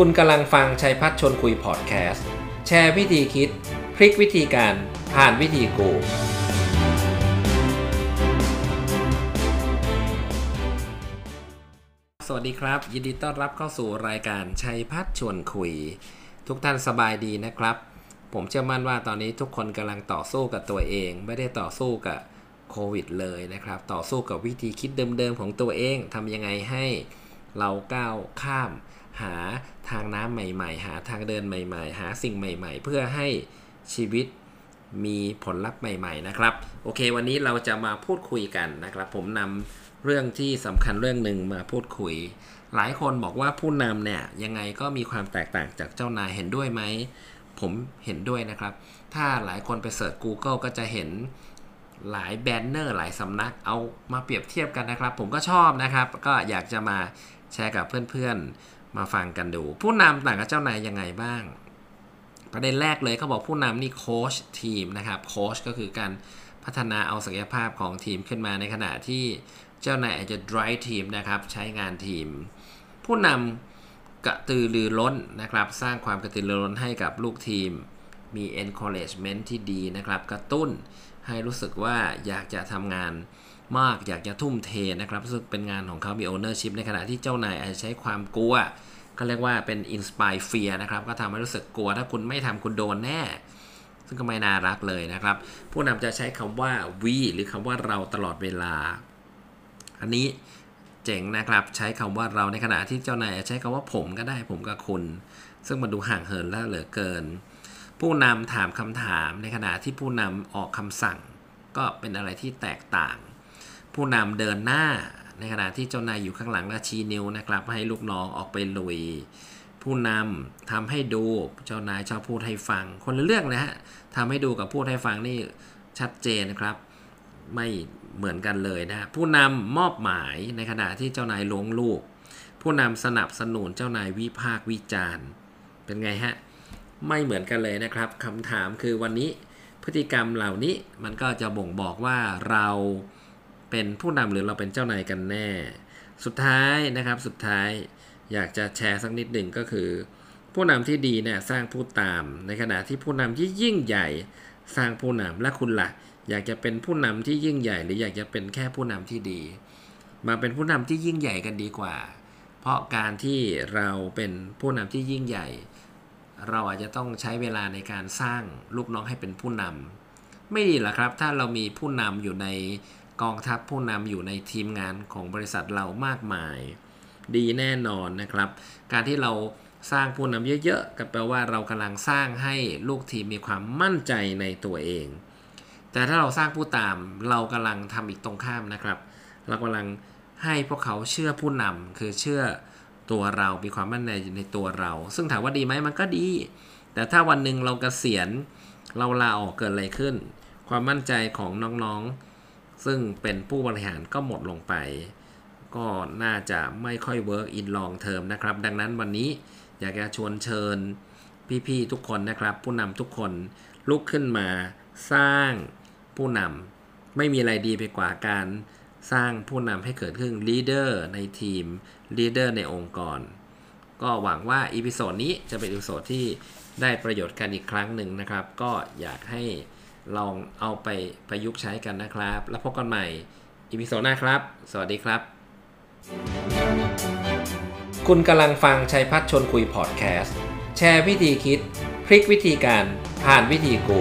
คุณกำลังฟังชัยพัฒชนคุยพอดแคสต์ แชร์วิธีคิด พลิกวิธีการผ่านวิธีกู สวัสดีครับ ยินดีต้อนรับเข้าสู่รายการชัยพัฒชวนคุย ทุกท่านสบายดีนะครับ ผมเชื่อมั่นว่าตอนนี้ทุกคนกำลังต่อสู้กับตัวเอง ไม่ได้ต่อสู้กับโควิดเลยนะครับ ต่อสู้กับวิธีคิดเดิมๆของตัวเองทำยังไงให้ เราก้าวข้ามหาทางน้ำใหม่ ๆ หาทางเดินใหม่ ๆ หาสิ่งใหม่ ๆ เพื่อให้ชีวิตมีผลลัพธ์ใหม่ ๆ นะครับ โอเค วันนี้เราจะมาพูดคุยกันนะครับ ผมนำเรื่องที่สำคัญเรื่องหนึ่งมาพูดคุย หลายคนบอกว่าผู้นำเนี่ยยังไงก็มีความแตกต่างจากเจ้านายเห็นด้วยไหม ผมเห็นด้วยนะครับ ถ้าหลายคนไปเสิร์ช Google ก็จะเห็นหลายแบนเนอร์หลายสำนักเอามาเปรียบเทียบกันนะครับ ผมก็ชอบนะครับ ก็อยากจะมา แชร์กับเพื่อนๆ มาฟังกันดู ผู้นำต่างกับเจ้านายยังไงบ้าง ประเด็นแรกเลยเขาบอกผู้นำนี่โค้ชทีมนะครับโค้ชก็คือการพัฒนาเอาศักยภาพของทีมขึ้นมาในขณะที่เจ้านายอาจจะ drive ทีมนะครับใช้งานทีม ผู้นำกระตือรือร้นนะครับ สร้างความกระตือรือร้นให้กับลูกทีม มี encouragement ที่ดีนะครับ กระตุ้นให้รู้สึกว่าอยากจะทำงาน มากอยากจะทุ่มเทนะครับรู้สึกเป็นงานของเขามี ownership ในขณะที่เจ้านายอาจจะใช้ความกลัวก็เรียกว่าเป็น inspire fear นะครับก็ทำให้รู้สึกกลัวถ้าคุณไม่ทำคุณโดนแน่ ซึ่งก็ไม่น่ารักเลยนะครับ ผู้นำจะใช้คำว่า we หรือคำว่าเราตลอดเวลา อันนี้เจ๋งนะครับใช้คำว่าเราในขณะที่เจ้านายใช้คำว่าผมก็ได้ผมกับคุณ ซึ่งมันดูห่างเหินแล้วเหลือเกิน ผู้นำถามคำถามในขณะที่ผู้นำออกคำสั่ง ก็เป็นอะไรที่แตกต่าง ผู้นำเดินหน้า ในขณะที่เจ้านายอยู่ข้างหลังและชี้นิ้วนะครับ ให้ลูกน้องออกไปลุย ผู้นำทำให้ดูเจ้านายชอบพูดให้ฟัง คนละเรื่องนะฮะทำให้ดูกับพูดให้ฟังนี่ชัดเจนนะครับ ไม่เหมือนกันเลยนะผู้นำมอบหมายในขณะที่เจ้านายลงลูก ผู้นำสนับสนุนเจ้านายวิพากวิจารณ์ เป็นไงฮะไม่เหมือนกันเลยนะครับคำถามคือวันนี้พฤติกรรมเหล่านี้มันก็จะบ่งบอกว่าเรา เป็นผู้นำหรือเราเป็นเจ้านายกันแน่ สุดท้ายนะครับสุดท้ายอยากจะแชร์สักนิดหนึ่งก็คือ ผู้นำที่ดีเนี่ยสร้างผู้ตาม ในขณะที่ผู้นำที่ยิ่งใหญ่สร้างผู้นำและคุณละ่ะ อยากจะเป็นผู้นำที่ยิ่งใหญ่ หรืออยากจะเป็นแค่ผู้นำที่ดี มาเป็นผู้นำที่ยิ่งใหญ่กันดีกว่า เพราะการที่เราเป็นผู้นำที่ยิ่งใหญ่ เราอาจจะต้องใช้เวลาในการสร้างลูกน้องให้เป็นผู้นำไม่ดีหรอครับ ถ้าเรามีผู้นำอยู่ใน กองทัพผู้นำอยู่ในทีมงานของบริษัทเรามากมาย ดีแน่นอนนะครับ การที่เราสร้างผู้นำเยอะๆ ก็แปลว่าเรากำลังสร้างให้ลูกทีมมีความมั่นใจในตัวเอง แต่ถ้าเราสร้างผู้ตามเรากำลังทำอีกตรงข้ามนะครับ เรากำลังให้พวกเขาเชื่อผู้นำคือเชื่อตัวเรา มีความมั่นใจในตัวเรา ซึ่งถามว่าดีไหมมันก็ดี แต่ถ้าวันหนึ่งเรากเกษียณเราลาออกเกิดอะไรขึ้น ความมั่นใจของน้องๆ ซึ่งเป็นผู้บริหารก็หมดลงไป ก็น่าจะไม่ค่อย work in long term นะครับ ดังนั้นวันนี้อยากจะชวนเชิญพี่ๆทุกคนนะครับ ผู้นำทุกคนลุกขึ้นมาสร้างผู้นำไม่มีอะไรดีไปกว่าการสร้างผู้นำให้เกิดขึ้น leader ในทีม leader ในองค์กร ก็หวังว่า episode นี้จะเป็น episode ที่ได้ประโยชน์กันอีกครั้งหนึ่งนะครับ ก็อยากให้ ลองเอาไปประยุกต์ใช้กันนะครับ แล้วพบกันใหม่ episode หน้าครับ สวัสดีครับ คุณกำลังฟังชัยพัฒชนคุยพอดแคสต์ แชร์วิธีคิด พลิกวิธีการผ่านวิธีกู